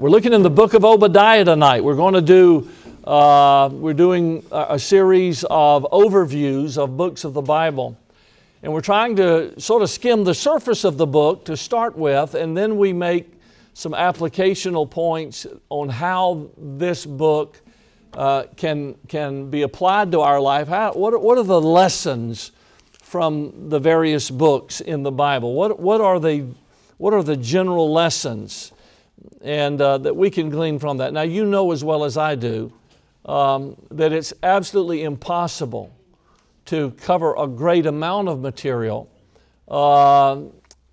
We're looking in the book of Obadiah tonight. We're going to do, uh, we're doing a, series of overviews of books of the Bible. And we're trying to sort of skim the surface of the book to start with, and then we make some applicational points on how this book uh, can, can be applied to our life. How, what, are, what are the lessons from the various books in the Bible? What, what, are, the, what are the general lessons? And uh, that we can glean from that. Now, you know as well as I do um, that it's absolutely impossible to cover a great amount of material uh,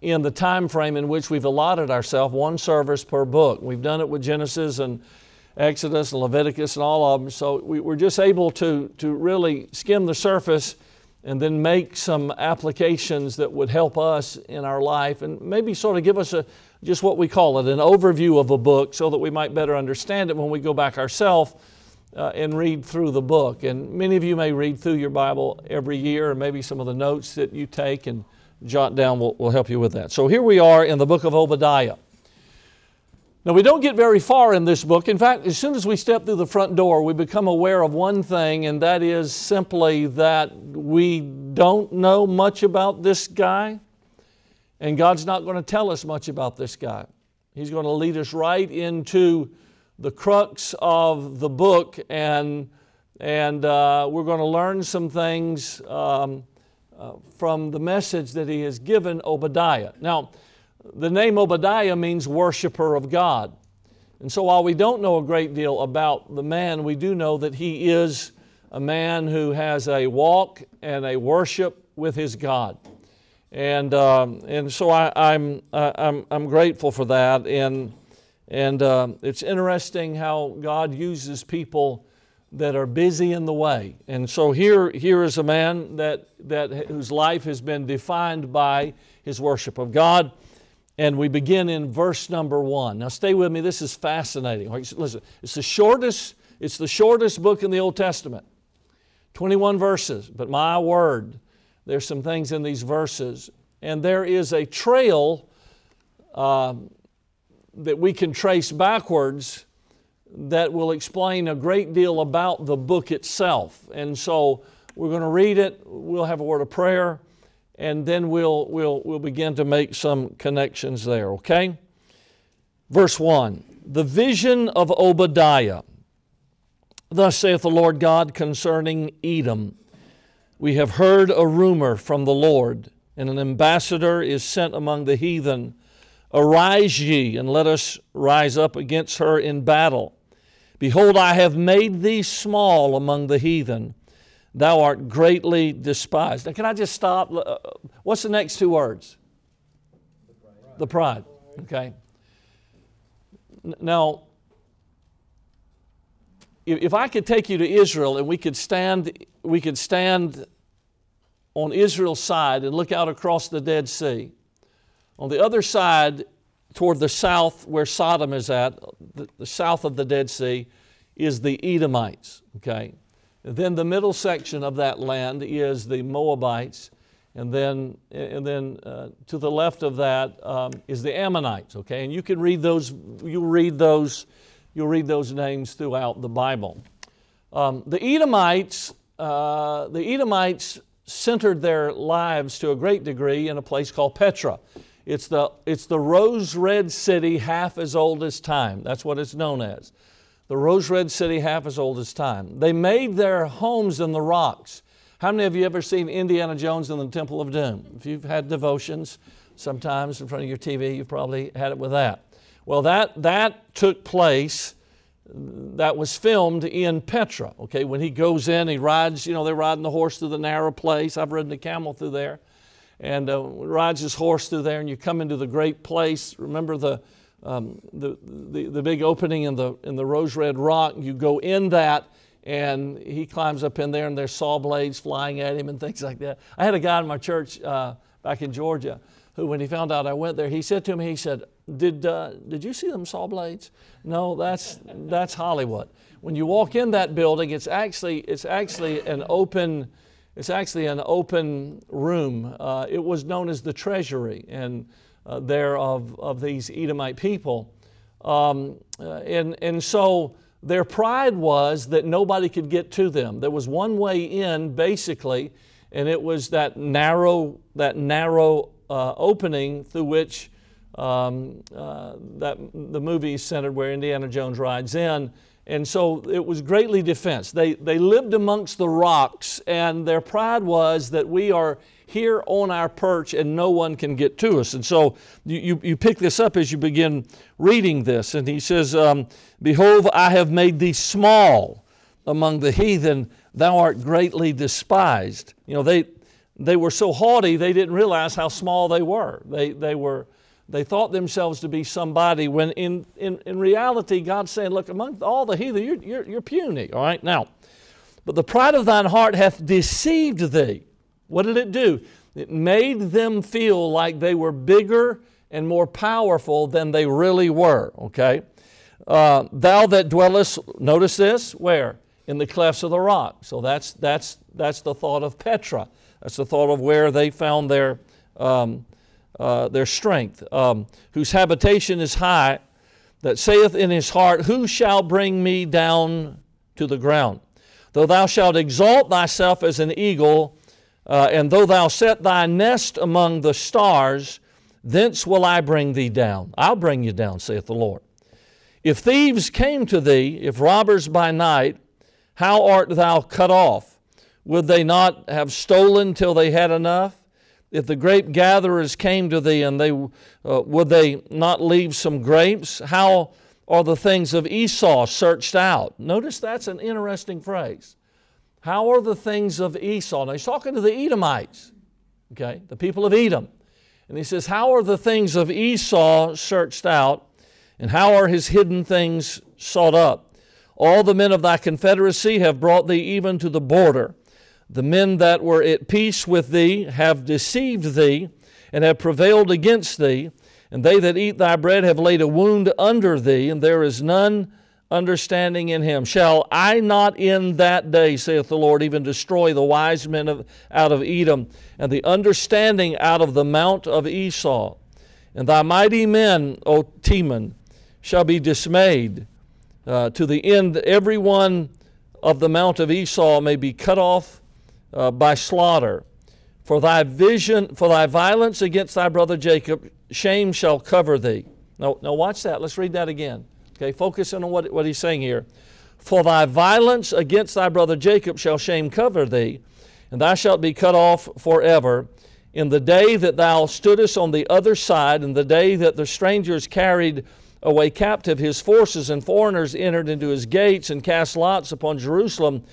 in the time frame in which we've allotted ourselves, one service per book. We've done it with Genesis and Exodus and Leviticus and all of them, so we, we're just able to, to really skim the surface and then make some applications that would help us in our life and maybe sort of give us a, just what we call it, an overview of a book so that we might better understand it when we go back ourselves uh, and read through the book. And many of you may read through your Bible every year, and maybe some of the notes that you take and jot down will, will help you with that. So here we are in the book of Obadiah. Now, we don't get very far in this book. In fact, as soon as we step through the front door, we become aware of one thing, and that is simply that we don't know much about this guy. And God's not going to tell us much about this guy. He's going to lead us right into the crux of the book, and, and uh, we're going to learn some things um, uh, from the message that he has given Obadiah. Now, the name Obadiah means worshiper of God. And so while we don't know a great deal about the man, we do know that he is a man who has a walk and a worship with his God. And, um, and so I, am I'm, I'm, I'm grateful for that. And, and uh, it's interesting how God uses people that are busy in the way. And so here, here is a man that, that, whose life has been defined by his worship of God. And we begin in verse number one. Now stay with me, this is fascinating. Listen, it's the shortest, it's the shortest book in the Old Testament. 21 verses, but my word, there's some things in these verses, and there is a trail uh, that we can trace backwards that will explain a great deal about the book itself. And so we're going to read it, we'll have a word of prayer, and then we'll, we'll, we'll begin to make some connections there, okay? Verse 1 The vision of Obadiah. Thus saith the Lord God concerning Edom. We have heard a rumor from the Lord, and an ambassador is sent among the heathen. Arise ye, and let us rise up against her in battle. Behold, I have made thee small among the heathen. Thou art greatly despised. Now, can I just stop? Uh, what's the next two words? The pride. The pride. Okay. Now, if I could take you to Israel and we could stand, we could stand on Israel's side and look out across the Dead Sea. On the other side, toward the south where Sodom is at, the, the south of the Dead Sea, is the Edomites. Okay? And then the middle section of that land is the Moabites. And then, and then uh, to the left of that um, is the Ammonites. Okay? And you can read those, you read those You'll read those names throughout the Bible. Um, the Edomites, uh, the Edomites centered their lives to a great degree in a place called Petra. It's the, it's the rose red city half as old as time. That's what it's known as. The rose red city half as old as time. They made their homes in the rocks. How many of you ever seen Indiana Jones in the Temple of Doom? If you've had devotions sometimes in front of your TV, you've probably had it with that. Well, that, that took place, that was filmed in Petra. Okay, when he goes in, he rides, you know, they're riding the horse through the narrow place. I've ridden the camel through there. And uh, rides his horse through there, and you come into the great place. Remember the, um, the, the, the big opening in the, in the rose red rock? You go in that, and he climbs up in there, and there's saw blades flying at him and things like that. I had a guy in my church uh, back in Georgia who, when he found out I went there, he said to me, he said, did, uh, did you see them saw blades? No, that's, that's Hollywood. When you walk in that building, it's actually, it's actually an open, it's actually an open room. Uh, it was known as the treasury and uh, there of, of these Edomite people. Um, uh, and, and so their pride was that nobody could get to them. There was one way in, basically, and it was that narrow, that narrow uh, opening through which um, uh, that the movie is centered where Indiana Jones rides in. And so it was greatly defensed. They, they lived amongst the rocks, and their pride was that we are here on our perch and no one can get to us. And so you, you, you pick this up as you begin reading this. And he says, um, Behold, I have made thee small among the heathen, thou art greatly despised. You know, they, they were so haughty, they didn't realize how small they were. They, they were they thought themselves to be somebody when in, in, in reality, God's saying, Look, among all the heathen, you're, you're, you're puny. All right, now, but the pride of thine heart hath deceived thee. What did it do? It made them feel like they were bigger and more powerful than they really were, okay? Uh, thou that dwellest, notice this, where? In the clefts of the rock. So that's, that's, that's the thought of Petra. That's the thought of where they found their, um, uh, their strength, um, whose habitation is high, that saith in his heart, Who shall bring me down to the ground? Though thou shalt exalt thyself as an eagle, uh, and though thou set thy nest among the stars, thence will I bring thee down. I'll bring you down, saith the Lord. If thieves came to thee, if robbers by night, how art thou cut off? Would they not have stolen till they had enough? If the grape gatherers came to thee and they uh, would they not leave some grapes? How are the things of Esau searched out? Notice that's an interesting phrase. How are the things of Esau? Now he's talking to the Edomites, okay, the people of Edom. And he says, How are the things of Esau searched out? And how are his hidden things sought up? All the men of thy confederacy have brought thee even to the border. The men that were at peace with thee have deceived thee and have prevailed against thee, and they that eat thy bread have laid a wound under thee, and there is none understanding in him. Shall I not in that day, saith the Lord, even destroy the wise men of, out of Edom, and the understanding out of the mount of Esau? And thy mighty men, O Teman, shall be dismayed, uh, to the end every one of the mount of Esau may be cut off uh, by slaughter. For thy vision, for thy violence against thy brother Jacob, shame shall cover thee. Now, now watch that. Let's read that again. Okay, focus on what, what he's saying here. For thy violence against thy brother Jacob shall shame cover thee, and thou shalt be cut off forever. In the day that thou stoodest on the other side, in the day that the strangers carried away captive his forces, and foreigners entered into his gates and cast lots upon Jerusalem,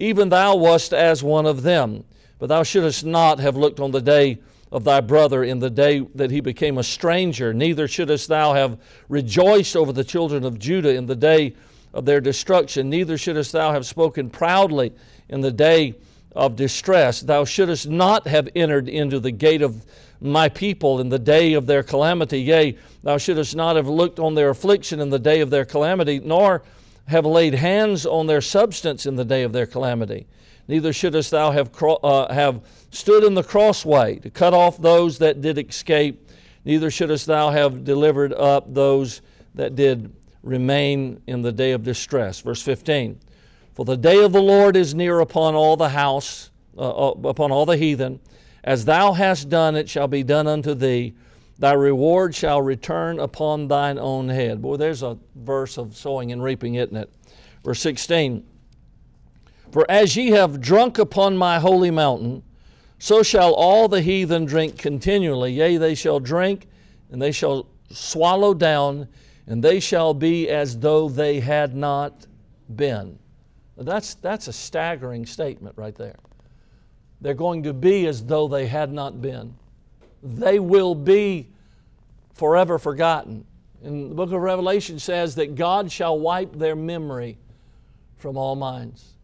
even thou wast as one of them. But thou shouldest not have looked on the day of thy brother in the day that he became a stranger, neither shouldest thou have rejoiced over the children of Judah in the day of their destruction, neither shouldest thou have spoken proudly in the day of distress. Thou shouldest not have entered into the gate of my people in the day of their calamity. Yea, thou shouldest not have looked on their affliction in the day of their calamity, nor have laid hands on their substance in the day of their calamity. Neither shouldest thou have, uh, have stood in the crossway to cut off those that did escape. Neither shouldest thou have delivered up those that did remain in the day of distress. Verse 15 For the day of the Lord is near upon all the house, uh, uh upon all the heathen. As thou hast done, it shall be done unto thee Thy reward shall return upon thine own head. Boy, there's a verse of sowing and reaping, isn't it? Verse 16 For as ye have drunk upon my holy mountain, so shall all the heathen drink continually. Yea, they shall drink, and they shall swallow down, and they shall be as though they had not been. That's, that's a staggering statement right there. They're going to be as though they had not been they will be forever forgotten. And the book of Revelation says that God shall wipe their memory from all minds.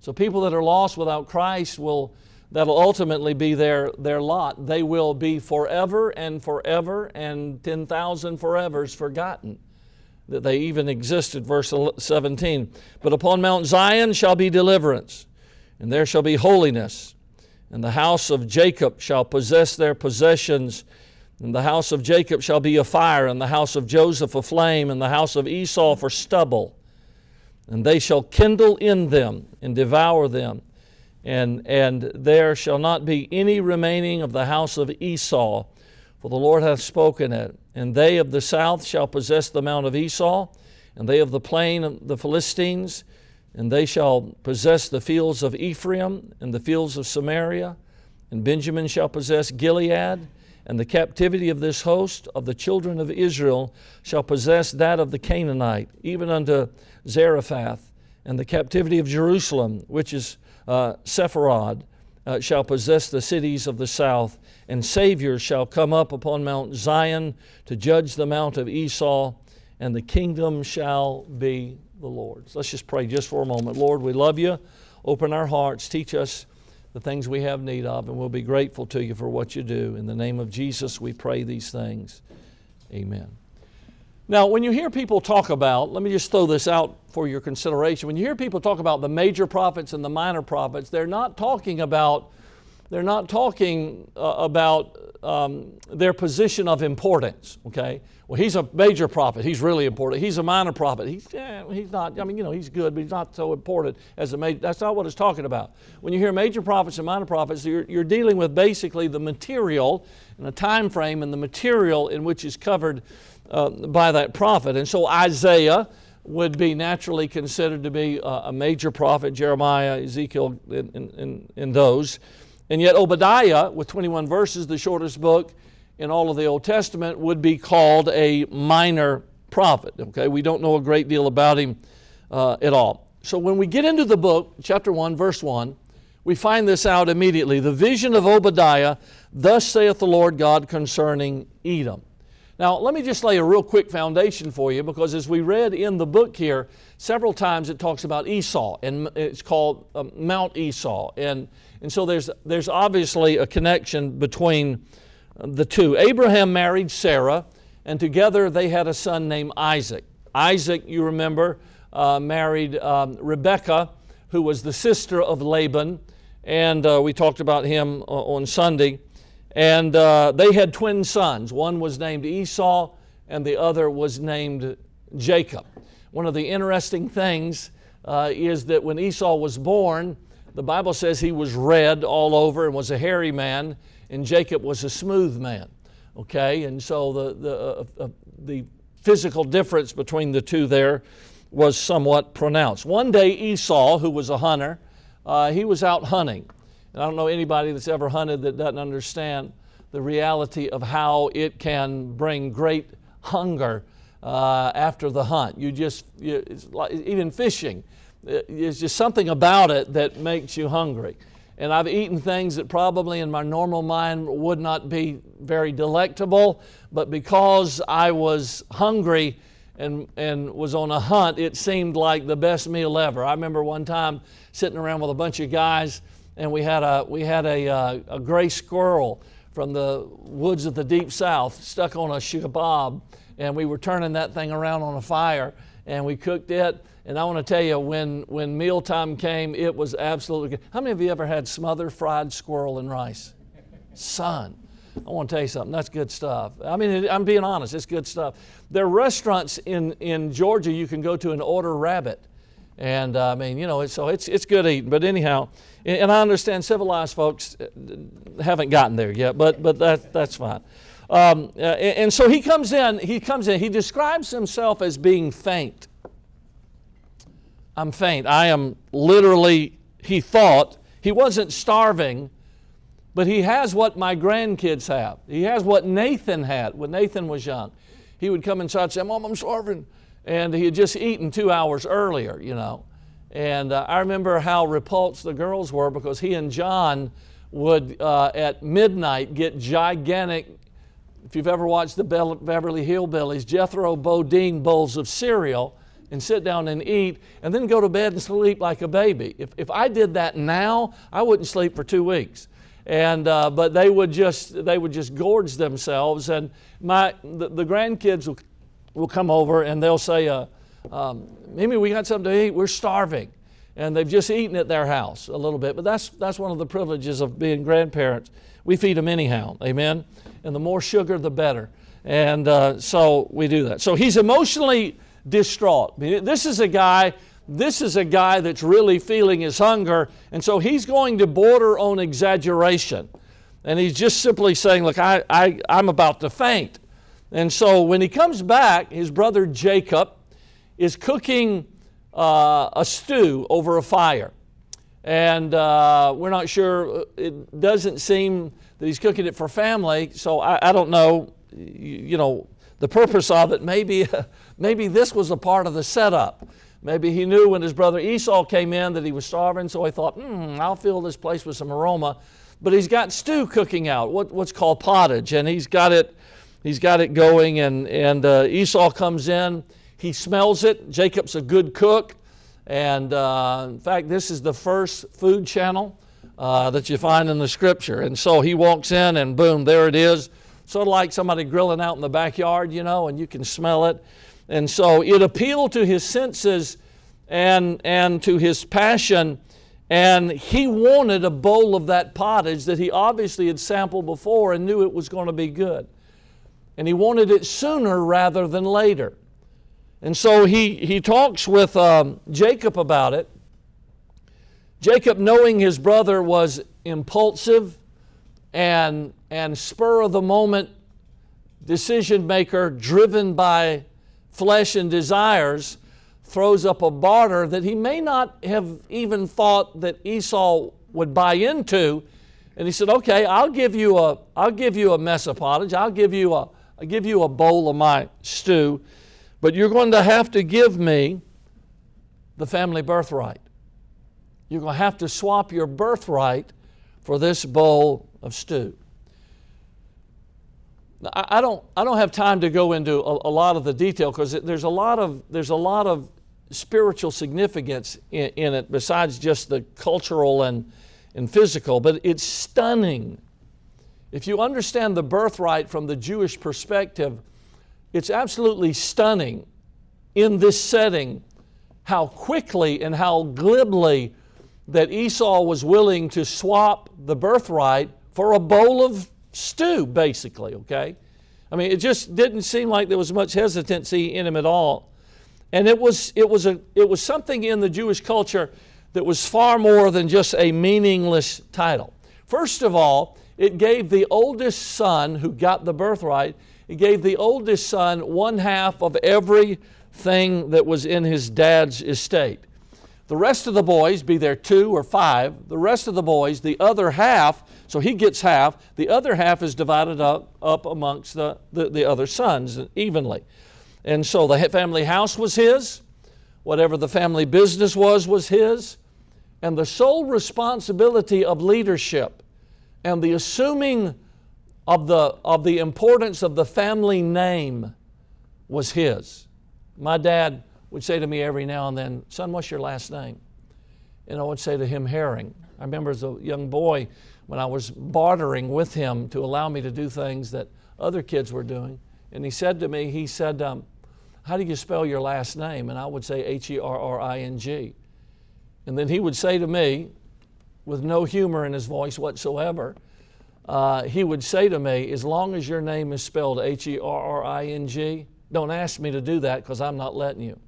So people that are lost without Christ will that'll ultimately be their, their lot. They will be forever and forever and 10,000 forevers forgotten that they even existed. Verse 17. But upon Mount Zion shall be deliverance, and there shall be holiness and the house of Jacob shall possess their possessions, And the house of Jacob shall be a fire, and the house of Joseph a flame, and the house of Esau for stubble. And they shall kindle in them and devour them. And, and there shall not be any remaining of the house of Esau, for the Lord hath spoken it. And they of the south shall possess the mount of Esau, and they of the plain of the Philistines, and they shall possess the fields of Ephraim and the fields of Samaria, and Benjamin shall possess Gilead. And the captivity of this host of the children of Israel shall possess that of the Canaanite, even unto Zarephath, and the captivity of Jerusalem, which is uh, Sepharad, uh, shall possess the cities of the south, and saviors shall come up upon Mount Zion to judge the mount of Esau, and the kingdom shall be the Lord's. Let's just pray just for a moment. Lord, we love you. Open our hearts, teach us the things we have need of, and we'll be grateful to you for what you do. In the name of Jesus, we pray these things. Amen. Now, when you hear people talk about, let me just throw this out for your consideration. When you hear people talk about the major prophets and the minor prophets, they're not talking about they're not talking uh, about um, their position of importance. Okay, well, he's a major prophet. He's really important. He's a minor prophet. He's, yeah, he's not, I mean, you know, he's good, but he's not so important as a major. That's not what it's talking about. When you hear major prophets and minor prophets, you're, you're dealing with basically the material and the time frame and the material in which is covered uh, by that prophet. And so Isaiah would be naturally considered to be a, a major prophet, Jeremiah, Ezekiel, in, in, in those. And yet Obadiah, with 21 verses, the shortest book, in all of the Old Testament would be called a minor prophet. Okay, we don't know a great deal about him uh, at all. So when we get into the book, chapter 1, verse 1, we find this out immediately. The vision of Obadiah, thus saith the Lord God concerning Edom. Now, let me just lay a real quick foundation for you because as we read in the book here, several times it talks about Esau, and it's called um, Mount Esau. And, and so there's, there's obviously a connection between the two. Abraham married Sarah, and together they had a son named Isaac. Isaac, you remember, uh, married um, Rebekah, who was the sister of Laban, and uh, we talked about him uh, on Sunday. And uh, they had twin sons. One was named Esau, and the other was named Jacob. One of the interesting things uh, is that when Esau was born, the Bible says he was red all over and was a hairy man, and Jacob was a smooth man. Okay, and so the, the, uh, uh, the physical difference between the two there was somewhat pronounced. One day, Esau, who was a hunter, uh, he was out hunting. And I don't know anybody that's ever hunted that doesn't understand the reality of how it can bring great hunger uh, after the hunt. You just, you, like, even fishing, there's just something about it that makes you hungry and I've eaten things that probably in my normal mind would not be very delectable, but because I was hungry and, and was on a hunt, it seemed like the best meal ever. I remember one time sitting around with a bunch of guys, and we had a, we had a, uh, a gray squirrel from the woods of the deep south stuck on a shabab, and we were turning that thing around on a fire, and we cooked it and I want to tell you, when, when mealtime came, it was absolutely good. How many of you ever had smothered fried squirrel and rice? Son, I want to tell you something. That's good stuff. I mean, I'm being honest. It's good stuff. There are restaurants in, in Georgia you can go to and order rabbit. And uh, I mean, you know, it's, so it's, it's good eating. But anyhow, and I understand civilized folks uh, haven't gotten there yet, but, but that, that's fine. Um, uh, and so he comes in, he comes in, he describes himself as being faint. I'm faint. I am literally, he thought, he wasn't starving, but he has what my grandkids have. He has what Nathan had when Nathan was young. He would come inside and say, Mom, I'm starving. And he had just eaten two hours earlier, you know. And uh, I remember how repulsed the girls were because he and John would, uh, at midnight, get gigantic, if you've ever watched the Beverly Hillbillies, Jethro Bodine bowls of cereal and sit down and eat and then go to bed and sleep like a baby. If, if I did that now, I wouldn't sleep for two weeks. And, uh, but they would just they would just gorge themselves and my the, the grandkids will, will come over and they'll say uh, um, Mimi we got something to eat we're starving and they've just eaten at their house a little bit. But that's, that's one of the privileges of being grandparents. We feed them anyhow, amen? And the more sugar, the better. And uh, so we do that. So he's emotionally distraught. This is a guy. This is a guy that's really feeling his hunger, and so he's going to border on exaggeration. And he's just simply saying, Look, I, I, I'm about to faint. And so when he comes back, his brother Jacob is cooking uh, a stew over a fire. And uh, we're not sure, it doesn't seem that he's cooking it for family, so I, I don't know, you, you, know, the purpose of it. Maybe, maybe this was a part of the setup. Maybe he knew when his brother Esau came in that he was starving, so he thought, hmm, I'll fill this place with some aroma. But he's got stew cooking out, what, what's called pottage, and he's got it, he's got it going, and, and uh, Esau comes in he smells it. Jacob's a good cook. And uh, in fact, this is the first food channel uh, that you find in the scripture. And so he walks in, and boom, there it is. Sort of like somebody grilling out in the backyard, you know, and you can smell it. And so it appealed to his senses and, and to his passion. And he wanted a bowl of that pottage that he obviously had sampled before and knew it was going to be good. And he wanted it sooner rather than later. And so he, he talks with um, Jacob about it. Jacob, knowing his brother was impulsive and, and spur of the moment decision maker, driven by flesh and desires, throws up a barter that he may not have even thought that Esau would buy into. And he said, "Okay, I'll give you a, I'll give you a mess of pottage. I'll give you a, I'll give you a bowl of my stew." But you're going to have to give me the family birthright. You're going to have to swap your birthright for this bowl of stew. Now, I don't, I don't have time to go into a, a lot of the detail because there's a lot of there's a lot of spiritual significance in, in, it besides just the cultural and, and physical, but it's stunning. If you understand the birthright from the Jewish perspective, it's absolutely stunning in this setting how quickly and how glibly that Esau was willing to swap the birthright for a bowl of stew, basically, okay? I mean, it just didn't seem like there was much hesitancy in him at all. And it was, it was, a, it was something in the Jewish culture that was far more than just a meaningless title. First of all, it gave the oldest son who got the birthright, he gave the oldest son one half of everything that was in his dad's estate. The rest of the boys, be there two or five, the rest of the boys, the other half, so he gets half, the other half is divided up, up amongst the, the, the other sons evenly. And so the family house was his, whatever the family business was, was his, and the sole responsibility of leadership and the assuming of the, of the importance of the family name was his. My dad would say to me every now and then, Son, what's your last name? And I would say to him, Herring. I remember as a young boy when I was bartering with him to allow me to do things that other kids were doing. And he said to me, He said, um, How do you spell your last name? And I would say H E R R I N G. And then he would say to me, with no humor in his voice whatsoever, uh, he would say to me, As long as your name is spelled H E R R I N G, don't ask me to do that because I'm not letting you.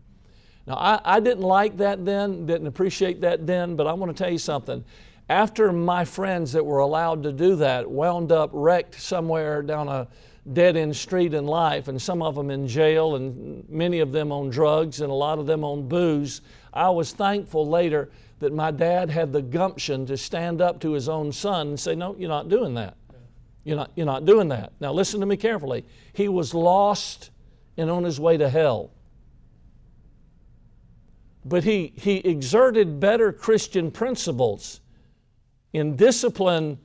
Now, I, I didn't like that then, didn't appreciate that then, but I want to tell you something. After my friends that were allowed to do that wound up wrecked somewhere down a dead end street in life, and some of them in jail, and many of them on drugs, and a lot of them on booze, I was thankful later that my dad had the gumption to stand up to his own son and say, No, you're not doing that. You're not, you're not doing that. Now, listen to me carefully. He was lost and on his way to hell. But he, he exerted better Christian principles in discipline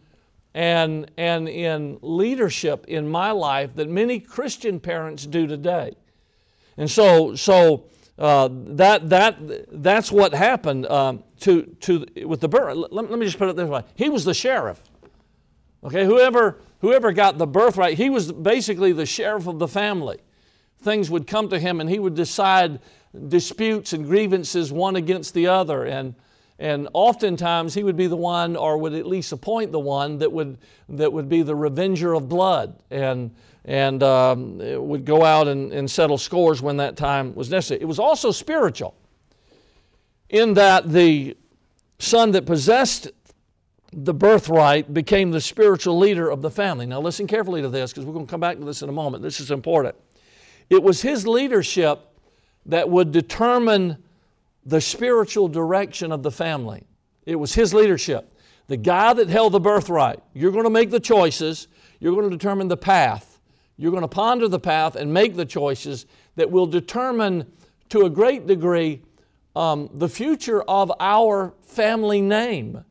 and, and in leadership in my life that many Christian parents do today. And so, so uh, that, that, that's what happened um, to, to, with the birth. Let, let, me just put it this way he was the sheriff. Okay, whoever, whoever got the birthright, he was basically the sheriff of the family. Things would come to him and he would decide disputes and grievances one against the other. And, and oftentimes he would be the one, or would at least appoint the one that would that would be the revenger of blood, and and um, would go out and, and settle scores when that time was necessary. It was also spiritual, in that the son that possessed the birthright became the spiritual leader of the family. Now, listen carefully to this because we're going to come back to this in a moment. This is important. It was his leadership that would determine the spiritual direction of the family. It was his leadership. The guy that held the birthright. You're going to make the choices, you're going to determine the path. You're going to ponder the path and make the choices that will determine to a great degree um, the future of our family name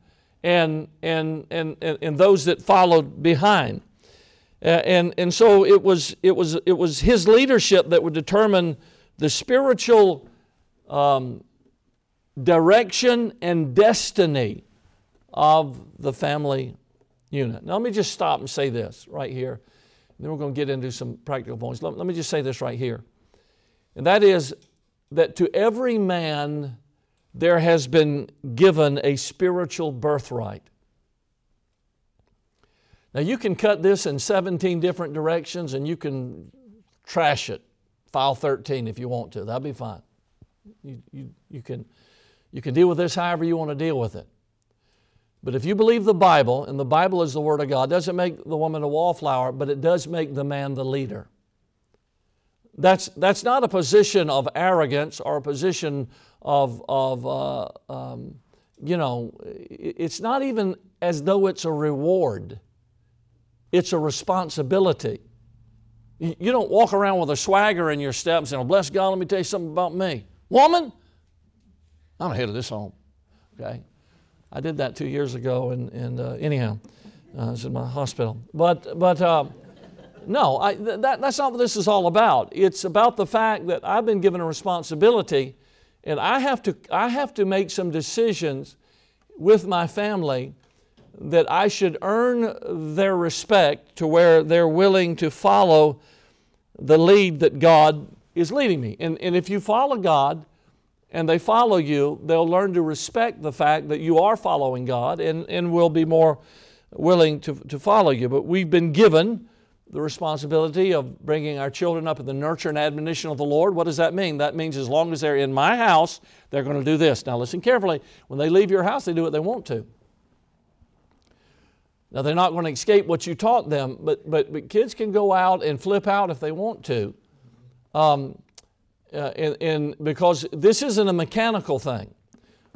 and, and, and, and, those that followed behind. and, and so it was, it, was, it was his leadership that would determine the spiritual um, direction and destiny of the family unit. Now, let me just stop and say this right here. Then we're going to get into some practical points. Let, let me just say this right here. And that is that to every man there has been given a spiritual birthright. Now, you can cut this in 17 different directions and you can trash it, file 13 if you want to. That'll be fine. You, you, you, can, you can deal with this however you want to deal with it. But if you believe the Bible, and the Bible is the Word of God, doesn't make the woman a wallflower, but it does make the man the leader. That's, that's not a position of arrogance or a position of, of uh, um, you know, it's not even as though it's a reward, it's a responsibility. You don't walk around with a swagger in your step and say, oh, bless God, let me tell you something about me. Woman, I'm ahead of this home. Okay? I did that two years ago, and, and uh, anyhow, uh, I was in my hospital. But, but uh, no, I, that, that's not what this is all about. It's about the fact that I've been given a responsibility, and I have to, I have to make some decisions with my family that I should earn their respect to where they're willing to follow the lead that God is leading me. And, and if you follow God and they follow you, they'll learn to respect the fact that you are following God and, and will be more willing to, to follow you. But we've been given the responsibility of bringing our children up in the nurture and admonition of the Lord. What does that mean? That means as long as they're in my house, they're going to do this. Now, listen carefully. When they leave your house, they do what they want to. Now, they're not going to escape what you taught them, but, but, but kids can go out and flip out if they want to. Um, uh, and, and because this isn't a mechanical thing.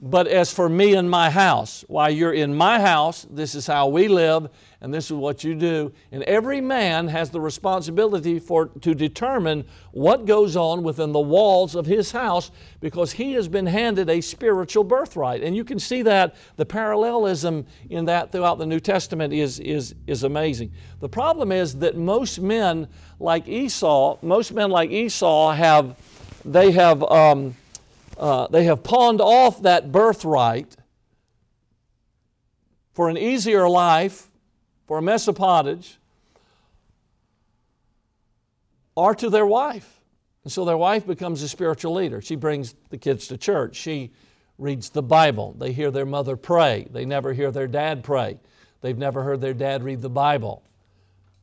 But as for me and my house, while you're in my house, this is how we live, and this is what you do. And every man has the responsibility for to determine what goes on within the walls of his house because he has been handed a spiritual birthright. And you can see that the parallelism in that throughout the New Testament is, is, is amazing. The problem is that most men like Esau, most men like Esau have they have um, uh, they have pawned off that birthright for an easier life, for a mess of pottage, or to their wife. And so their wife becomes a spiritual leader. She brings the kids to church. She reads the Bible. They hear their mother pray. They never hear their dad pray. They've never heard their dad read the Bible.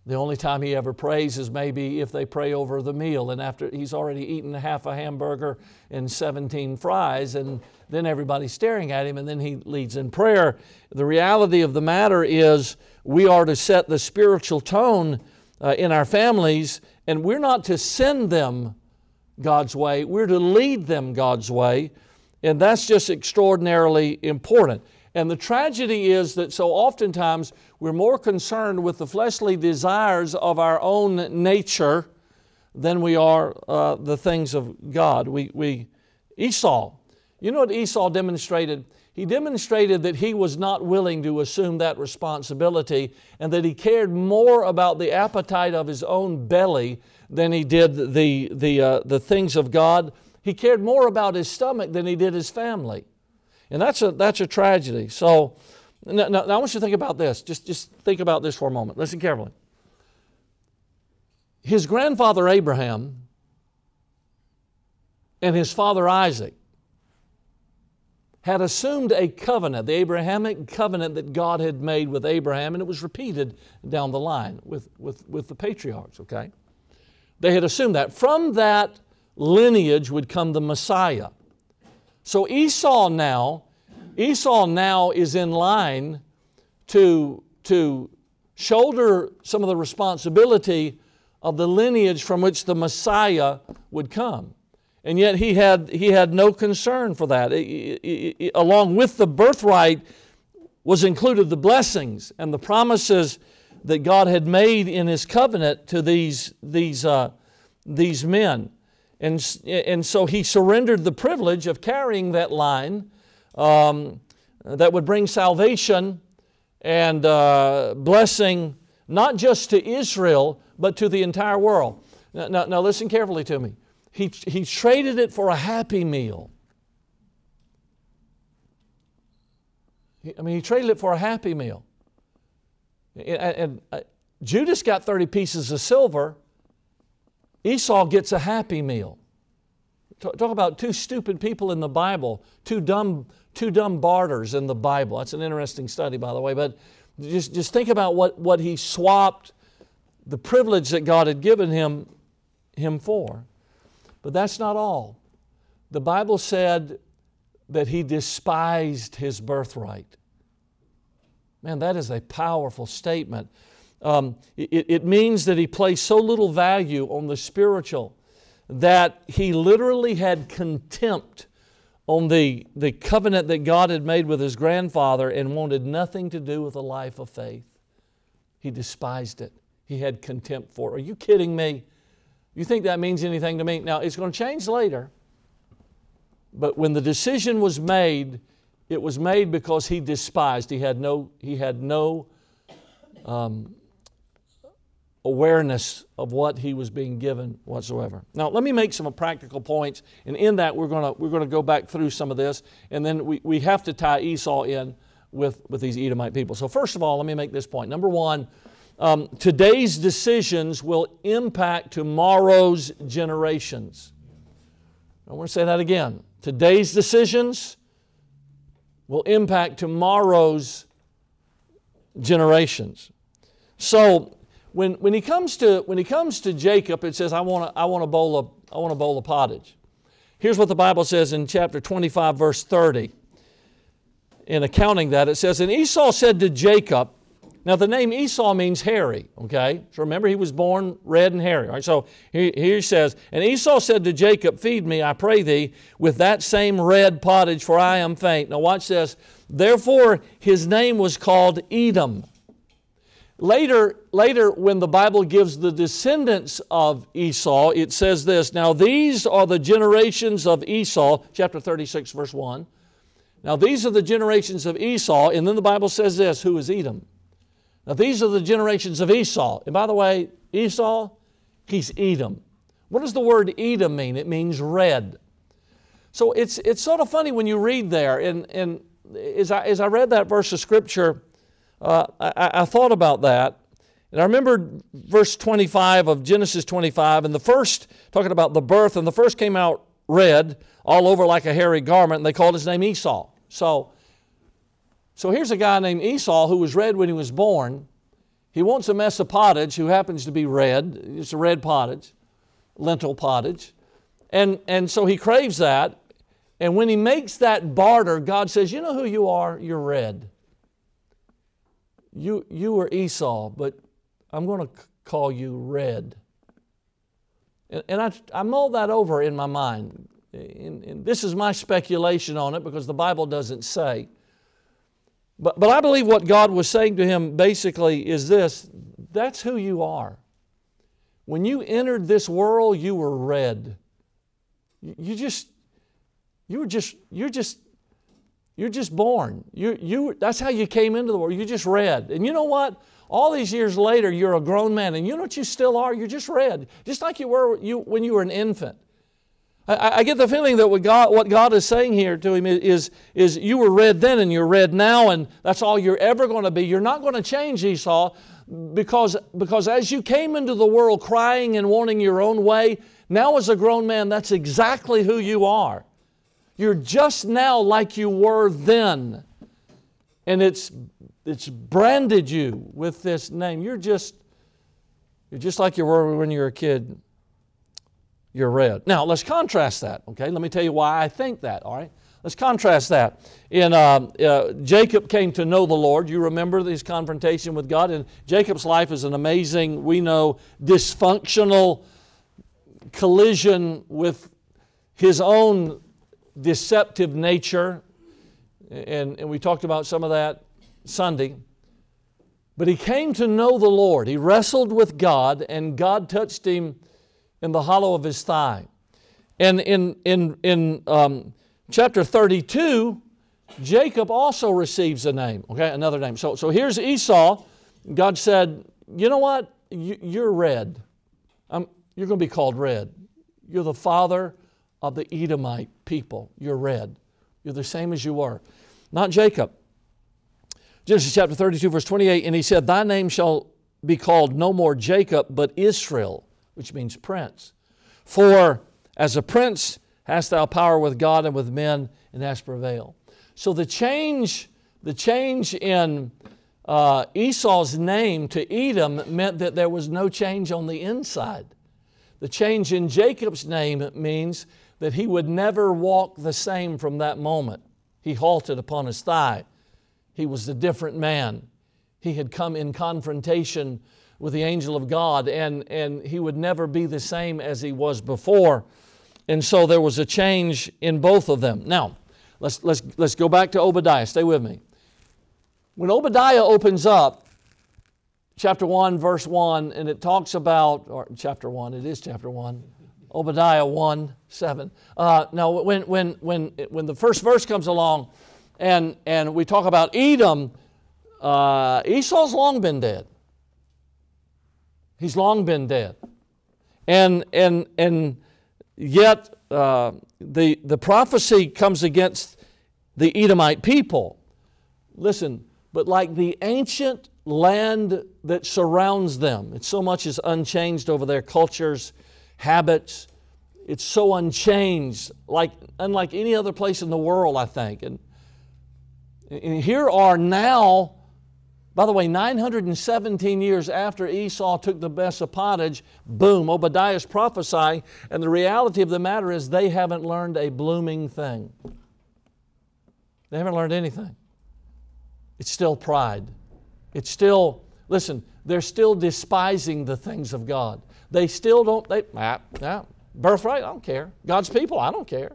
The only time he ever prays is maybe if they pray over the meal and after he's already eaten half a hamburger and 17 fries, and then everybody's staring at him, and then he leads in prayer. The reality of the matter is we are to set the spiritual tone uh, in our families, and we're not to send them God's way, we're to lead them God's way, and that's just extraordinarily important. And the tragedy is that so oftentimes we're more concerned with the fleshly desires of our own nature than we are uh, the things of God. We, we, Esau, you know what Esau demonstrated? He demonstrated that he was not willing to assume that responsibility and that he cared more about the appetite of his own belly than he did the, the, uh, the things of God. He cared more about his stomach than he did his family. And that's a, that's a tragedy. So now, now, I want you to think about this. Just, just think about this for a moment. Listen carefully. His grandfather Abraham and his father Isaac had assumed a covenant, the Abrahamic covenant that God had made with Abraham, and it was repeated down the line with, with, with the patriarchs, okay? They had assumed that. From that lineage would come the Messiah. So Esau now, Esau now is in line to, to shoulder some of the responsibility of the lineage from which the Messiah would come. And yet he had, he had no concern for that. It, it, it, along with the birthright was included the blessings and the promises that God had made in His covenant to these, these, uh, these men. And, and so he surrendered the privilege of carrying that line um, that would bring salvation and uh, blessing not just to Israel, but to the entire world. Now, now, now, listen carefully to me. He, he traded it for a happy meal. I mean, he traded it for a happy meal. And, and uh, Judas got 30 pieces of silver, Esau gets a happy meal. Talk about two stupid people in the Bible, two dumb, two dumb barters in the Bible. That's an interesting study, by the way. But just, just think about what, what he swapped the privilege that God had given him, him for. But that's not all. The Bible said that he despised his birthright. Man, that is a powerful statement. Um, it, it means that he placed so little value on the spiritual that he literally had contempt on the, the covenant that God had made with his grandfather and wanted nothing to do with a life of faith. He despised it. He had contempt for it. Are you kidding me? You think that means anything to me? Now, it's going to change later. But when the decision was made, it was made because he despised. He had no, he had no um, awareness of what he was being given whatsoever. Now, let me make some practical points, and in that, we're going to we're to go back through some of this, and then we, we have to tie Esau in with, with these Edomite people. So, first of all, let me make this point. Number one, um, today's decisions will impact tomorrow's generations. I want to say that again. Today's decisions will impact tomorrow's generations. So, when, when, he comes to, when he comes to Jacob, it says, I want, want a bowl of, I want a bowl of pottage. Here's what the Bible says in chapter 25, verse 30. In accounting that, it says, And Esau said to Jacob, now the name Esau means hairy, okay? So remember, he was born red and hairy. Right? So here he says, And Esau said to Jacob, Feed me, I pray thee, with that same red pottage, for I am faint. Now watch this. Therefore his name was called Edom Later, later, when the Bible gives the descendants of Esau, it says this Now these are the generations of Esau, chapter 36, verse 1. Now these are the generations of Esau, and then the Bible says this who is Edom? Now these are the generations of Esau. And by the way, Esau, he's Edom. What does the word Edom mean? It means red. So it's, it's sort of funny when you read there, and, and as, I, as I read that verse of Scripture, uh, I, I thought about that. And I remember verse 25 of Genesis 25, and the first, talking about the birth, and the first came out red, all over like a hairy garment, and they called his name Esau. So, so here's a guy named Esau who was red when he was born. He wants a mess of pottage who happens to be red. It's a red pottage, lentil pottage. And, and so he craves that. And when he makes that barter, God says, You know who you are? You're red you, you were Esau, but I'm going to call you Red. And, and I, I mull that over in my mind. And, and this is my speculation on it because the Bible doesn't say. But, but I believe what God was saying to him basically is this that's who you are. When you entered this world, you were red. You just, you were just, you're just you're just born. You, you, that's how you came into the world. You just red. And you know what? All these years later, you're a grown man. And you know what you still are? You're just red. Just like you were you, when you were an infant. I, I get the feeling that what God, what God is saying here to him is, is you were red then and you're red now, and that's all you're ever going to be. You're not going to change, Esau, because, because as you came into the world crying and wanting your own way, now as a grown man, that's exactly who you are. You're just now like you were then. And it's, it's branded you with this name. You're just, you're just like you were when you were a kid. You're red. Now, let's contrast that, okay? Let me tell you why I think that, all right? Let's contrast that. In uh, uh, Jacob came to know the Lord. You remember his confrontation with God, and Jacob's life is an amazing, we know, dysfunctional collision with his own deceptive nature. And, and we talked about some of that Sunday. But he came to know the Lord. He wrestled with God, and God touched him in the hollow of his thigh. And in, in, in um, chapter 32, Jacob also receives a name, okay, another name. So, so here's Esau. God said, You know what? You, are red. I'm, you're going to be called red. You're the father of the Edomite people. You're red. You're the same as you were. Not Jacob. Genesis chapter 32, verse 28, and he said, Thy name shall be called no more Jacob, but Israel, which means prince. For as a prince hast thou power with God and with men, and hast prevailed. So the change, the change in uh, Esau's name to Edom meant that there was no change on the inside. The change in Jacob's name means that he would never walk the same from that moment. He halted upon his thigh. He was a different man. He had come in confrontation with the angel of God, and, and he would never be the same as he was before. And so there was a change in both of them. Now, let's, let's, let's go back to Obadiah. Stay with me. When Obadiah opens up, chapter 1, verse 1, and it talks about, or chapter 1, it is chapter 1, Obadiah 1, 7. Uh, now, when, when, when, when the first verse comes along, and, and we talk about Edom, uh, Esau's long been dead. He's long been dead. And, and, and yet, uh, the, the prophecy comes against the Edomite people. Listen, but like the ancient land that surrounds them, it's so much is unchanged over their cultures, habits. It's so unchanged, like unlike any other place in the world, I think. And and here are now, by the way, 917 years after Esau took the best of pottage, boom, Obadiah's prophesying, and the reality of the matter is they haven't learned a blooming thing. They haven't learned anything. It's still pride. It's still, listen, they're still despising the things of God. They still don't, they, ah, ah, birthright, I don't care. God's people, I don't care.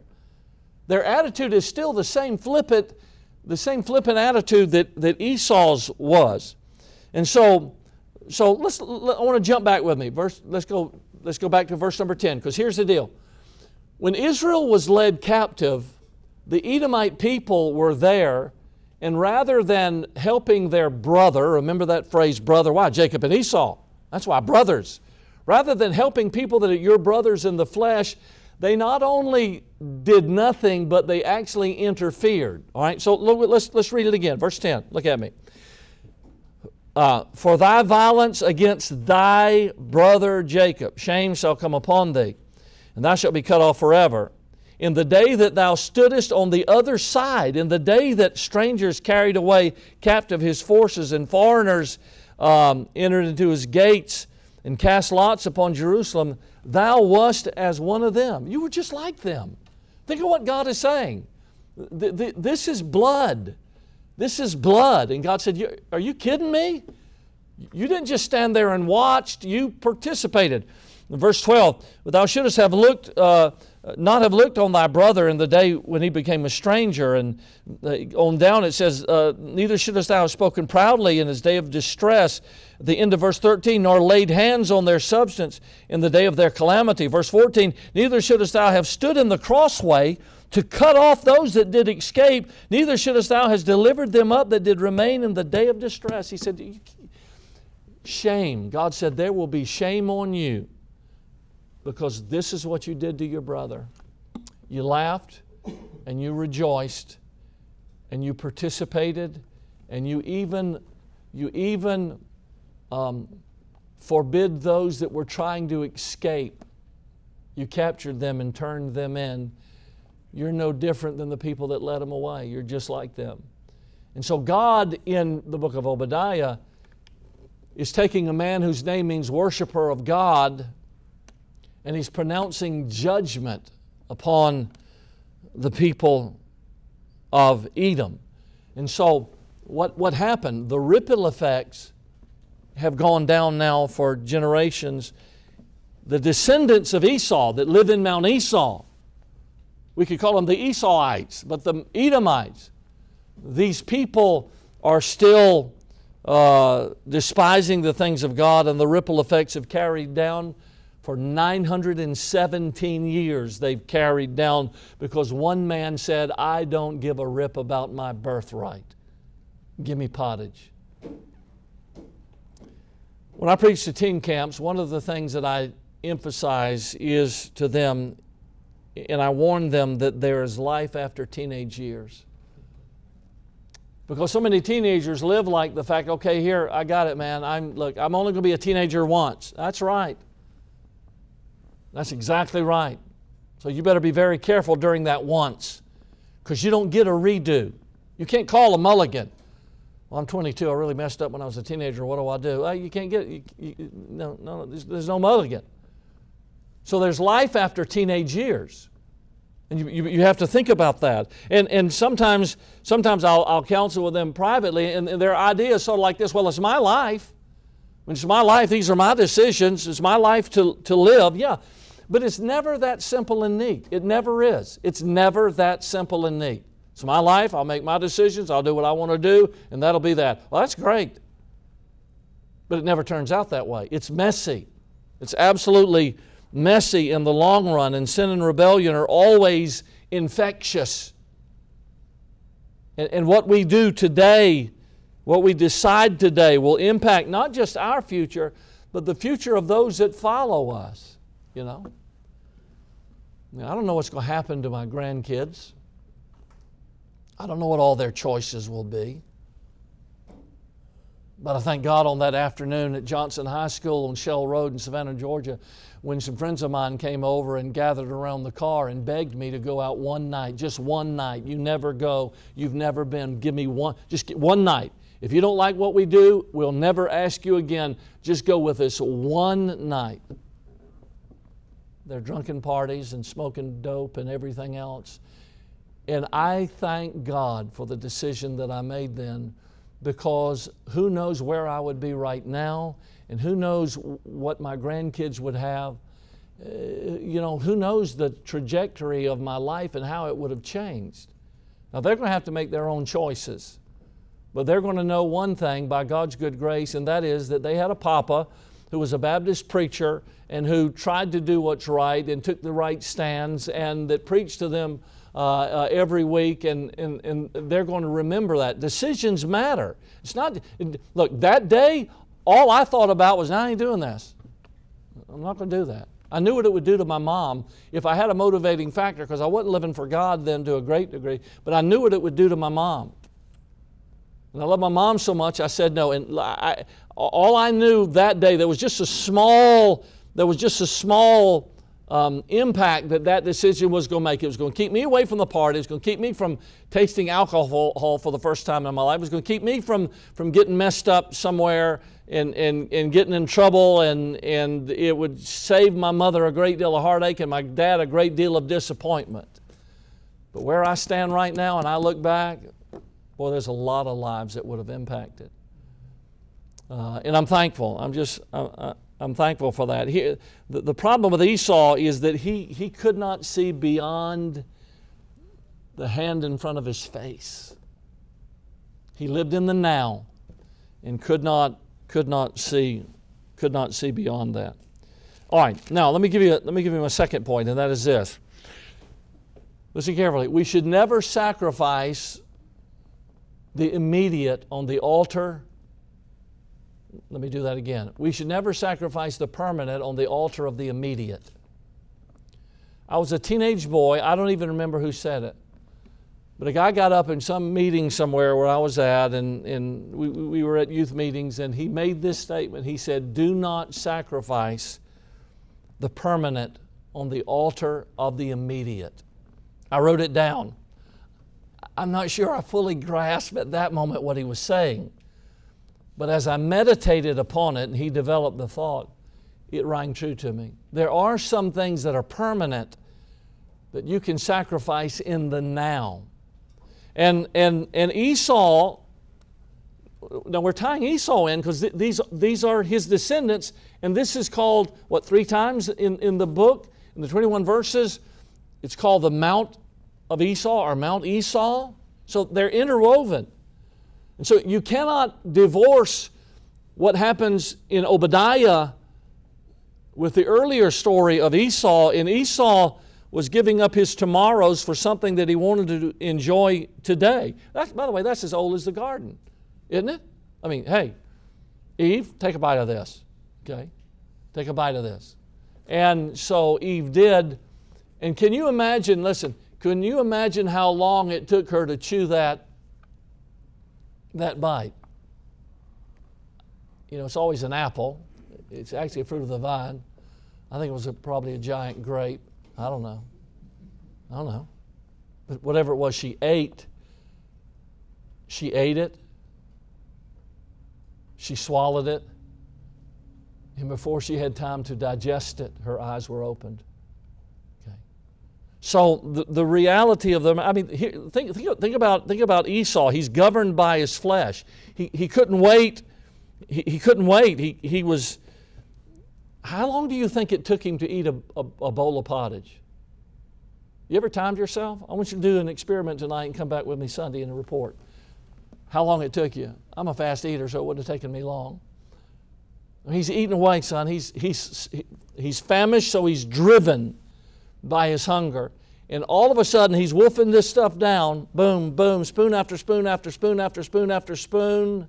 Their attitude is still the same flippant the same flippant attitude that, that Esau's was. And so, so let's, I want to jump back with me. Verse, let's, go, let's go back to verse number 10, because here's the deal. When Israel was led captive, the Edomite people were there, and rather than helping their brother, remember that phrase, brother, why? Jacob and Esau. That's why, brothers. Rather than helping people that are your brothers in the flesh, they not only did nothing, but they actually interfered. All right, so look, let's, let's read it again. Verse 10, look at me. Uh, For thy violence against thy brother Jacob, shame shall come upon thee, and thou shalt be cut off forever. In the day that thou stoodest on the other side, in the day that strangers carried away captive his forces, and foreigners um, entered into his gates and cast lots upon Jerusalem, Thou wast as one of them. You were just like them. Think of what God is saying. This is blood. This is blood. And God said, Are you kidding me? You didn't just stand there and watched, you participated. verse 12, but thou shouldst have looked. Uh, not have looked on thy brother in the day when he became a stranger. And uh, on down it says, uh, Neither shouldest thou have spoken proudly in his day of distress. The end of verse 13, nor laid hands on their substance in the day of their calamity. Verse 14, Neither shouldest thou have stood in the crossway to cut off those that did escape, neither shouldest thou have delivered them up that did remain in the day of distress. He said, Shame. God said, There will be shame on you because this is what you did to your brother. You laughed and you rejoiced and you participated and you even you even um, forbid those that were trying to escape. You captured them and turned them in. you're no different than the people that led them away. You're just like them. And so, God in the book of Obadiah is taking a man whose name means worshiper of God and he's pronouncing judgment upon the people of Edom. And so, what, what happened? The ripple effects have gone down now for generations. The descendants of Esau that live in Mount Esau, we could call them the Esauites, but the Edomites, these people are still uh, despising the things of God, and the ripple effects have carried down for 917 years. They've carried down because one man said, I don't give a rip about my birthright. Give me pottage. When I preach to teen camps, one of the things that I emphasize is to them, and I warn them that there is life after teenage years. Because so many teenagers live like the fact, okay, here, I got it, man. I'm look, I'm only going to be a teenager once. That's right. That's exactly right. So you better be very careful during that once because you don't get a redo. You can't call a mulligan. Well, I'm 22. I really messed up when I was a teenager. What do I do? you can't get. You, no, no, there's, there's no mulligan. So there's life after teenage years. And you, you, you, have to think about that. And, and sometimes, sometimes I'll, I'll counsel with them privately, and, and their idea is sort of like this well, it's my life. It's my life. These are my decisions. It's my life to, to live. Yeah. But it's never that simple and neat. It never is. It's never that simple and neat. It's my life. I'll make my decisions. I'll do what I want to do, and that'll be that. Well, that's great. But it never turns out that way. It's messy. It's absolutely messy in the long run, and sin and rebellion are always infectious. And, and what we do today, what we decide today, will impact not just our future, but the future of those that follow us, you know. I don't know what's going to happen to my grandkids. I don't know what all their choices will be. But I thank God on that afternoon at Johnson High School on Shell Road in Savannah, Georgia, when some friends of mine came over and gathered around the car and begged me to go out one night, just one night. You never go, you've never been. Give me one, just one night. If you don't like what we do, we'll never ask you again. Just go with us one night. Their drunken parties and smoking dope and everything else. And I thank God for the decision that I made then because who knows where I would be right now, and who knows what my grandkids would have. Uh, you know, who knows the trajectory of my life and how it would have changed. Now, they're going to have to make their own choices, but they're going to know one thing by God's good grace, and that is that they had a papa who was a Baptist preacher and who tried to do what's right and took the right stands and that preached to them uh, uh, every week, and, and, and they're going to remember that. Decisions matter. It's not, look, that day, all I thought about was, I ain't doing this. I'm not going to do that. I knew what it would do to my mom if I had a motivating factor because I wasn't living for God then to a great degree, but I knew what it would do to my mom. And I love my mom so much, I said no. And I, all I knew that day, there was just a small, there was just a small um, impact that that decision was going to make. It was going to keep me away from the party. It was going to keep me from tasting alcohol for the first time in my life. It was going to keep me from, from getting messed up somewhere and, and, and getting in trouble. And, and it would save my mother a great deal of heartache and my dad a great deal of disappointment. But where I stand right now and I look back, boy, there's a lot of lives that would have impacted. Uh, and I'm thankful. I'm just, I, I'm thankful for that. He, the, the problem with Esau is that he, he could not see beyond the hand in front of his face. He lived in the now and could not, could not see could not see beyond that. All right, now let me give you let me give you my second point, and that is this. Listen carefully. We should never sacrifice the immediate on the altar let me do that again. We should never sacrifice the permanent on the altar of the immediate. I was a teenage boy. I don't even remember who said it. But a guy got up in some meeting somewhere where I was at, and, and we, we were at youth meetings, and he made this statement. He said, Do not sacrifice the permanent on the altar of the immediate. I wrote it down. I'm not sure I fully grasped at that moment what he was saying. But as I meditated upon it and he developed the thought, it rang true to me. There are some things that are permanent that you can sacrifice in the now. And, and, and Esau, now we're tying Esau in because th- these, these are his descendants, and this is called, what, three times in, in the book, in the 21 verses? It's called the Mount of Esau or Mount Esau. So they're interwoven. And so you cannot divorce what happens in Obadiah with the earlier story of Esau. In Esau, was giving up his tomorrows for something that he wanted to enjoy today. That's, by the way, that's as old as the garden, isn't it? I mean, hey, Eve, take a bite of this. Okay? Take a bite of this. And so Eve did. And can you imagine, listen, can you imagine how long it took her to chew that, that bite? You know, it's always an apple. It's actually a fruit of the vine. I think it was a, probably a giant grape. I don't know. I don't know. But whatever it was she ate, she ate it, she swallowed it, and before she had time to digest it, her eyes were opened. So the, the reality of them, I mean, think, think, think, about, think about Esau. He's governed by his flesh. He, he couldn't wait. He, he couldn't wait. He, he was how long do you think it took him to eat a, a, a bowl of pottage? You ever timed yourself? I want you to do an experiment tonight and come back with me Sunday and report. How long it took you? I'm a fast eater, so it wouldn't have taken me long. He's eating away, son. He's, he's, he's famished, so he's driven by his hunger. And all of a sudden, he's wolfing this stuff down. Boom, boom, spoon after spoon after spoon after spoon after spoon.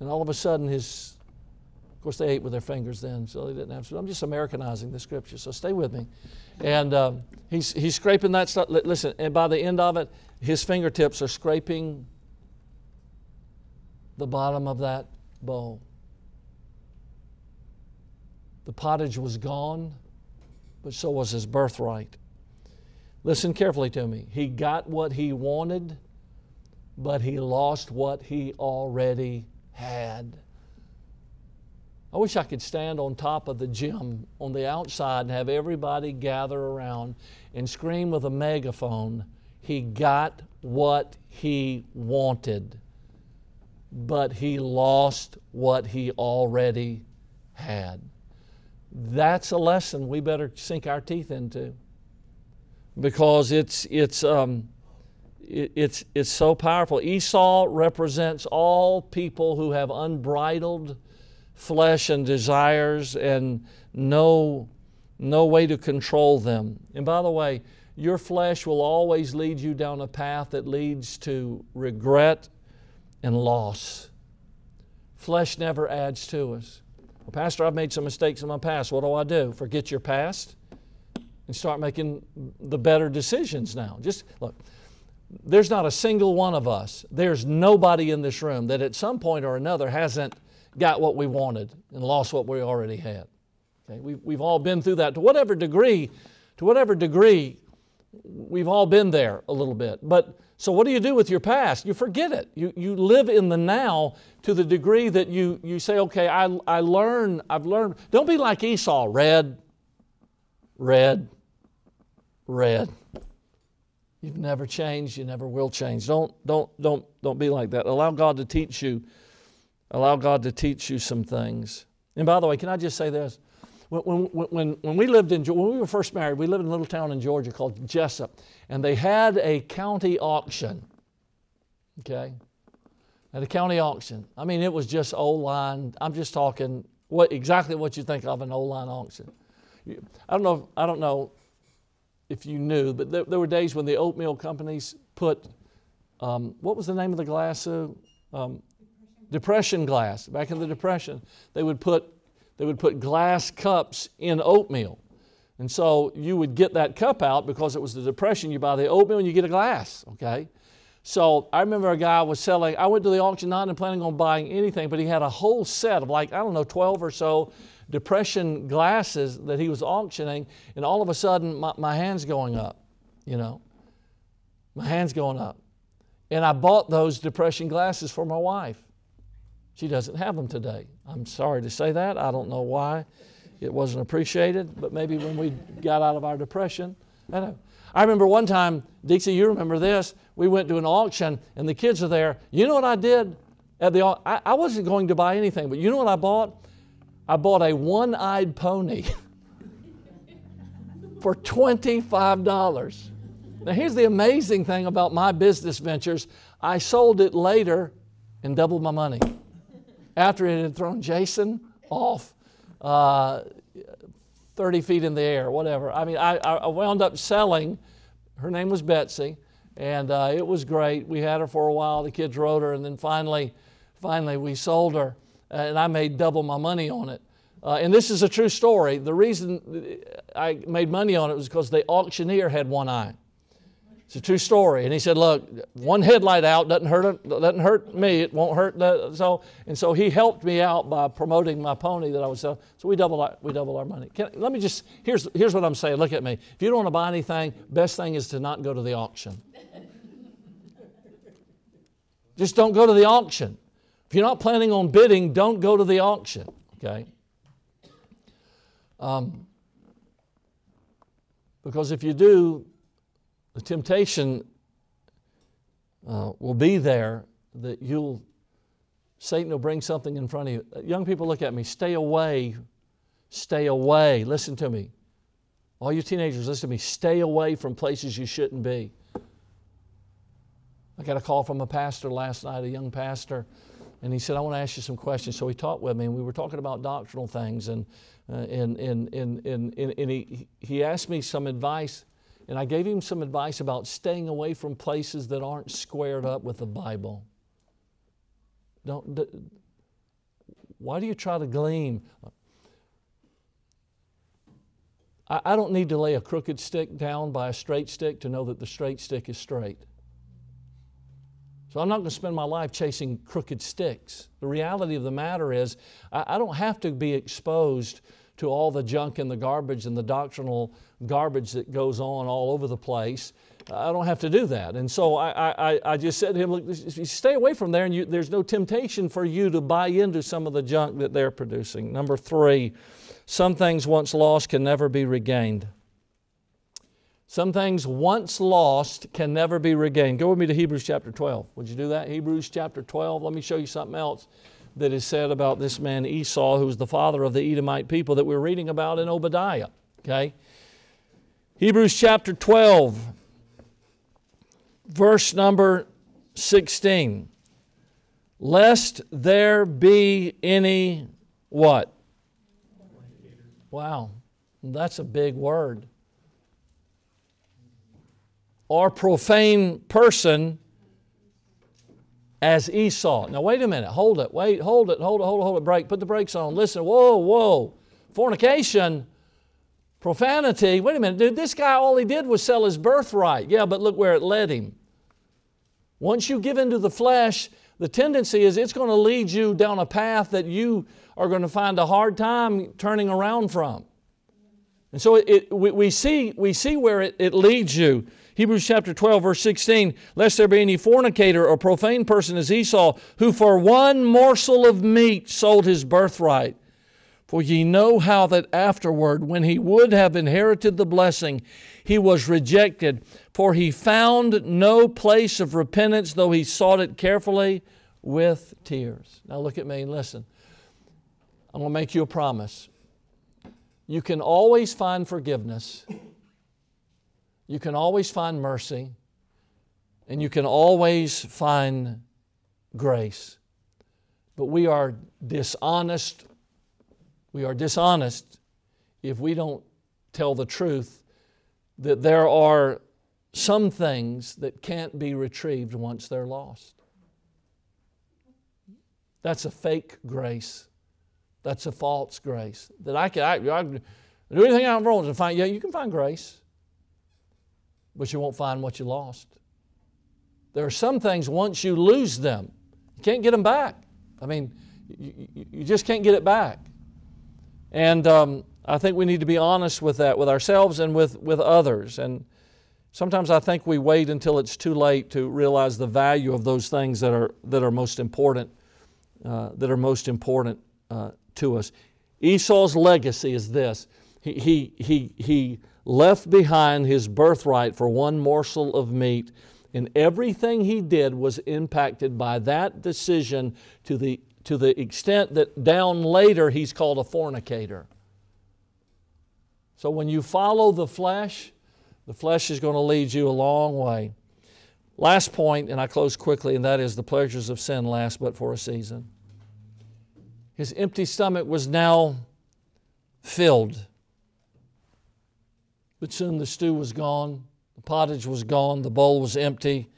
And all of a sudden, his of course, they ate with their fingers then, so they didn't have. I'm just Americanizing the scripture, so stay with me. And um, he's, he's scraping that stuff. Listen, and by the end of it, his fingertips are scraping the bottom of that bowl. The pottage was gone, but so was his birthright. Listen carefully to me. He got what he wanted, but he lost what he already had. I wish I could stand on top of the gym on the outside and have everybody gather around and scream with a megaphone, He got what he wanted, but he lost what he already had. That's a lesson we better sink our teeth into because it's, it's, um, it, it's, it's so powerful. Esau represents all people who have unbridled flesh and desires and no, no way to control them. And by the way, your flesh will always lead you down a path that leads to regret and loss. Flesh never adds to us. Well, Pastor, I've made some mistakes in my past. What do I do? Forget your past and start making the better decisions now. Just look, there's not a single one of us, there's nobody in this room that at some point or another hasn't got what we wanted and lost what we already had. Okay? We've, we've all been through that to whatever degree, to whatever degree, we've all been there a little bit. But so what do you do with your past? You forget it. You, you live in the now to the degree that you, you say, okay, I, I learn, I've learned. Don't be like Esau, red, red, red. You've never changed, you never will change. Don't, don't, don't, don't be like that. Allow God to teach you Allow God to teach you some things. And by the way, can I just say this? When, when, when, we lived in, when we were first married, we lived in a little town in Georgia called Jesup, and they had a county auction. Okay? At a county auction. I mean, it was just old line. I'm just talking what exactly what you think of an old line auction. I don't know. I don't know if you knew, but there, there were days when the oatmeal companies put um, what was the name of the glass? Um, depression glass. Back in the depression, they would put they would put glass cups in oatmeal. And so you would get that cup out because it was the depression. You buy the oatmeal and you get a glass, okay? So I remember a guy was selling, I went to the auction not planning on buying anything, but he had a whole set of like, I don't know, 12 or so depression glasses that he was auctioning, and all of a sudden my, my hand's going up, you know. My hand's going up. And I bought those depression glasses for my wife. She doesn't have them today. I'm sorry to say that. I don't know why it wasn't appreciated, but maybe when we got out of our depression. I know. I remember one time, Dixie, you remember this. We went to an auction and the kids are there. You know what I did? At the, I, I wasn't going to buy anything, but you know what I bought? I bought a one eyed pony for $25. Now, here's the amazing thing about my business ventures I sold it later and doubled my money after it had thrown Jason off uh, 30 feet in the air, whatever. I mean, I, I wound up selling, her name was Betsy, and uh, it was great. We had her for a while, the kids rode her, and then finally, finally we sold her, and I made double my money on it. Uh, and this is a true story. The reason I made money on it was because the auctioneer had one eye. It's a true story. And he said, "Look, one headlight out doesn't hurt doesn't hurt me. It won't hurt the so." And so he helped me out by promoting my pony that I was selling. So we double our, we double our money. Can, let me just here's here's what I'm saying. Look at me. If you don't want to buy anything, best thing is to not go to the auction. just don't go to the auction. If you're not planning on bidding, don't go to the auction. Okay. Um, because if you do, the temptation uh, will be there that you'll, Satan will bring something in front of you. Uh, young people, look at me. Stay away. Stay away. Listen to me. All you teenagers, listen to me. Stay away from places you shouldn't be. I got a call from a pastor last night, a young pastor, and he said, I want to ask you some questions. So he talked with me, and we were talking about doctrinal things, and, uh, and, and, and, and, and he, he asked me some advice and I gave him some advice about staying away from places that aren't squared up with the Bible. Don't, why do you try to glean? I, I don't need to lay a crooked stick down by a straight stick to know that the straight stick is straight. So I'm not going to spend my life chasing crooked sticks. The reality of the matter is, I, I don't have to be exposed to all the junk and the garbage and the doctrinal garbage that goes on all over the place. I don't have to do that. And so I, I, I just said to him, look, stay away from there, and you, there's no temptation for you to buy into some of the junk that they're producing. Number three, some things once lost can never be regained. Some things once lost can never be regained. Go with me to Hebrews chapter 12. Would you do that? Hebrews chapter 12. Let me show you something else that is said about this man Esau, who was the father of the Edomite people that we're reading about in Obadiah. Okay? Hebrews chapter 12, verse number 16. Lest there be any what? Wow, that's a big word. Or profane person as Esau. Now, wait a minute. Hold it. Wait, hold it. Hold it. Hold it. Hold it. Break. Put the brakes on. Listen. Whoa, whoa. Fornication, profanity. Wait a minute, dude. This guy, all he did was sell his birthright. Yeah, but look where it led him. Once you give into the flesh, the tendency is it's going to lead you down a path that you are going to find a hard time turning around from. And so it, it, we, we, see, we see where it, it leads you. Hebrews chapter 12, verse 16, lest there be any fornicator or profane person as Esau, who for one morsel of meat sold his birthright. For ye know how that afterward, when he would have inherited the blessing, he was rejected, for he found no place of repentance, though he sought it carefully with tears. Now look at me and listen. I'm going to make you a promise. You can always find forgiveness, you can always find mercy, and you can always find grace. But we are dishonest. We are dishonest if we don't tell the truth that there are some things that can't be retrieved once they're lost. That's a fake grace. That's a false grace. That I can, I, I do anything I want wrong to find. Yeah, you can find grace, but you won't find what you lost. There are some things once you lose them, you can't get them back. I mean, you, you, just can't get it back. And um, I think we need to be honest with that, with ourselves and with, with others. And sometimes I think we wait until it's too late to realize the value of those things that are, that are most important, uh, that are most important uh, to us. Esau's legacy is this. He, he, he, he left behind his birthright for one morsel of meat, and everything he did was impacted by that decision to the, to the extent that down later he's called a fornicator. So when you follow the flesh, the flesh is going to lead you a long way. Last point, and I close quickly, and that is the pleasures of sin last but for a season. His empty stomach was now filled. But soon the stew was gone, the pottage was gone, the bowl was empty,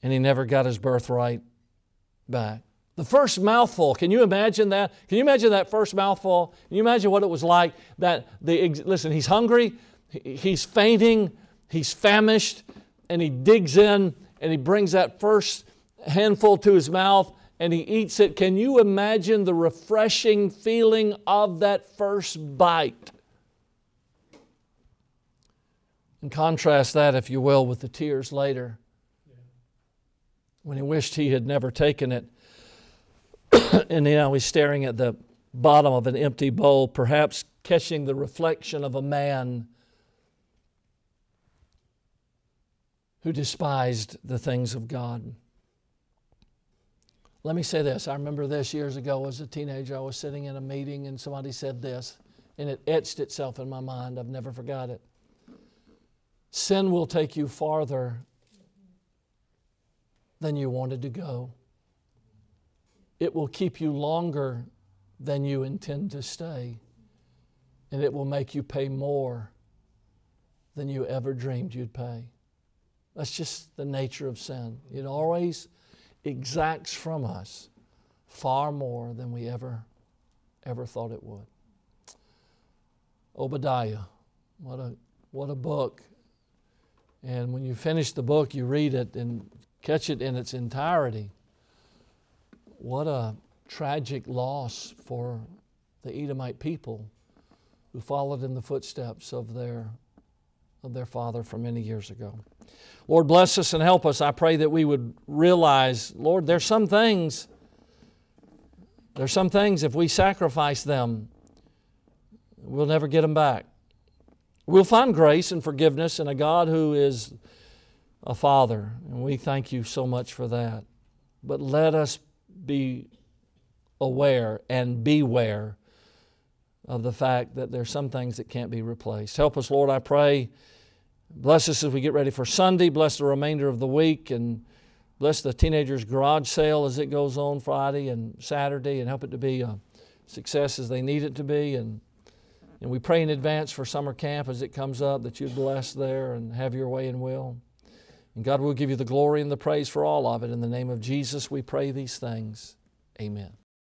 and he never got his birthright back. The first mouthful, can you imagine that? Can you imagine that first mouthful? Can you imagine what it was like? That the listen, he's hungry, he's fainting, he's famished, and he digs in and he brings that first handful to his mouth and he eats it. Can you imagine the refreshing feeling of that first bite? And contrast that, if you will, with the tears later when he wished he had never taken it. and now he's staring at the bottom of an empty bowl, perhaps catching the reflection of a man who despised the things of God. Let me say this. I remember this years ago as a teenager. I was sitting in a meeting and somebody said this, and it etched itself in my mind. I've never forgot it. Sin will take you farther than you wanted to go. It will keep you longer than you intend to stay. And it will make you pay more than you ever dreamed you'd pay. That's just the nature of sin. It always exacts from us far more than we ever, ever thought it would. Obadiah, what a, what a book. And when you finish the book, you read it and catch it in its entirety. What a tragic loss for the Edomite people who followed in the footsteps of their, of their father from many years ago. Lord, bless us and help us. I pray that we would realize, Lord, there's some things, there's some things, if we sacrifice them, we'll never get them back. We'll find grace and forgiveness in a God who is a Father, and we thank you so much for that. But let us be aware and beware of the fact that there's some things that can't be replaced. Help us, Lord, I pray. Bless us as we get ready for Sunday. Bless the remainder of the week and bless the teenagers' garage sale as it goes on Friday and Saturday and help it to be a success as they need it to be. And, and we pray in advance for summer camp as it comes up that you'd bless there and have your way and will. And God will give you the glory and the praise for all of it. In the name of Jesus, we pray these things. Amen.